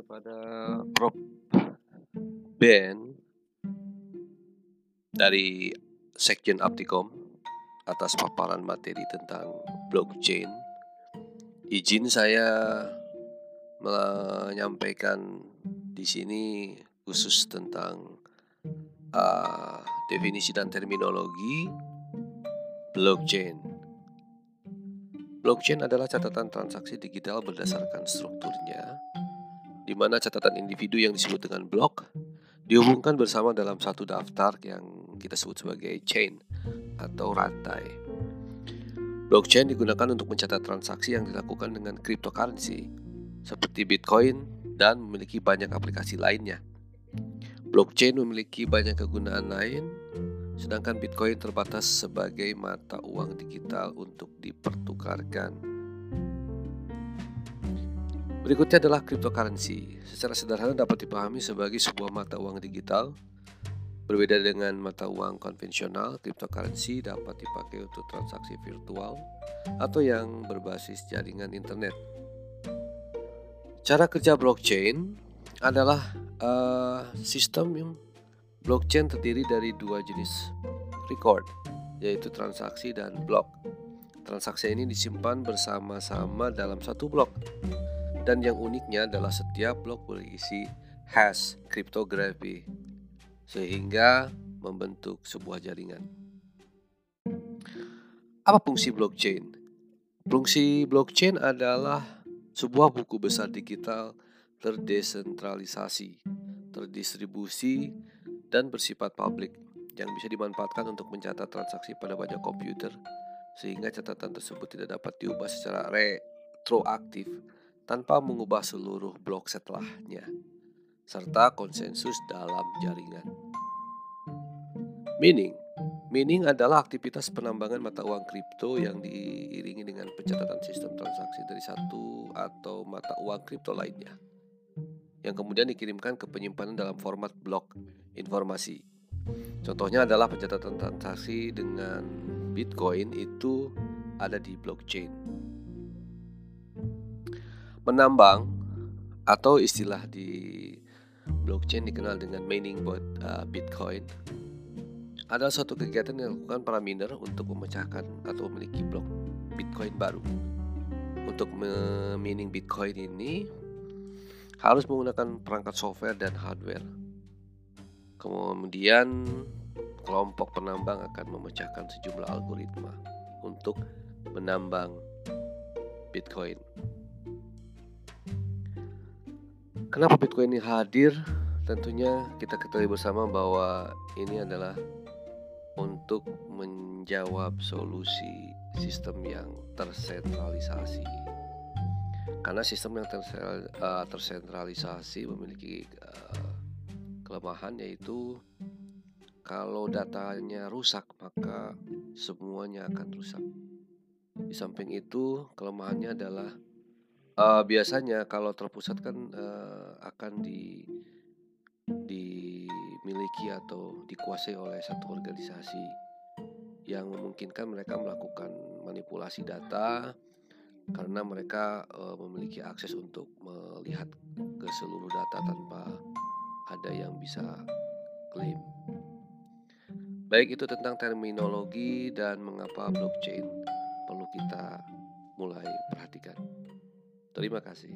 kepada Prof. Ben dari Sekjen Aptikom atas paparan materi tentang blockchain. Izin saya menyampaikan di sini khusus tentang uh, definisi dan terminologi blockchain. Blockchain adalah catatan transaksi digital berdasarkan strukturnya, di mana catatan individu yang disebut dengan blok dihubungkan bersama dalam satu daftar yang kita sebut sebagai chain atau rantai. Blockchain digunakan untuk mencatat transaksi yang dilakukan dengan cryptocurrency seperti Bitcoin dan memiliki banyak aplikasi lainnya. Blockchain memiliki banyak kegunaan lain, sedangkan Bitcoin terbatas sebagai mata uang digital untuk dipertukarkan. Berikutnya adalah cryptocurrency. Secara sederhana dapat dipahami sebagai sebuah mata uang digital. Berbeda dengan mata uang konvensional, cryptocurrency dapat dipakai untuk transaksi virtual atau yang berbasis jaringan internet. Cara kerja blockchain adalah uh, sistem yang blockchain terdiri dari dua jenis record, yaitu transaksi dan blok. Transaksi ini disimpan bersama-sama dalam satu blok. Dan yang uniknya adalah setiap blok berisi hash kriptografi sehingga membentuk sebuah jaringan. Apa fungsi blockchain? Fungsi blockchain adalah sebuah buku besar digital terdesentralisasi, terdistribusi, dan bersifat publik yang bisa dimanfaatkan untuk mencatat transaksi pada banyak komputer sehingga catatan tersebut tidak dapat diubah secara retroaktif tanpa mengubah seluruh blok setelahnya serta konsensus dalam jaringan. Mining Mining adalah aktivitas penambangan mata uang kripto yang diiringi dengan pencatatan sistem transaksi dari satu atau mata uang kripto lainnya yang kemudian dikirimkan ke penyimpanan dalam format blok informasi. Contohnya adalah pencatatan transaksi dengan Bitcoin itu ada di blockchain. Menambang atau istilah di blockchain dikenal dengan mining buat uh, Bitcoin adalah suatu kegiatan yang dilakukan para miner untuk memecahkan atau memiliki blok Bitcoin baru. Untuk mining Bitcoin ini harus menggunakan perangkat software dan hardware. Kemudian kelompok penambang akan memecahkan sejumlah algoritma untuk menambang Bitcoin. Kenapa Bitcoin ini hadir? Tentunya kita ketahui bersama bahwa ini adalah untuk menjawab solusi sistem yang tersentralisasi karena sistem yang eh, tersentralisasi memiliki eh, kelemahan yaitu kalau datanya rusak maka semuanya akan rusak. Di samping itu kelemahannya adalah uh, biasanya kalau terpusat kan uh, akan di dimiliki atau dikuasai oleh satu organisasi yang memungkinkan mereka melakukan manipulasi data karena mereka uh, memiliki akses untuk melihat ke seluruh data tanpa ada yang bisa klaim. Baik itu tentang terminologi dan mengapa blockchain perlu kita mulai perhatikan. Terima kasih.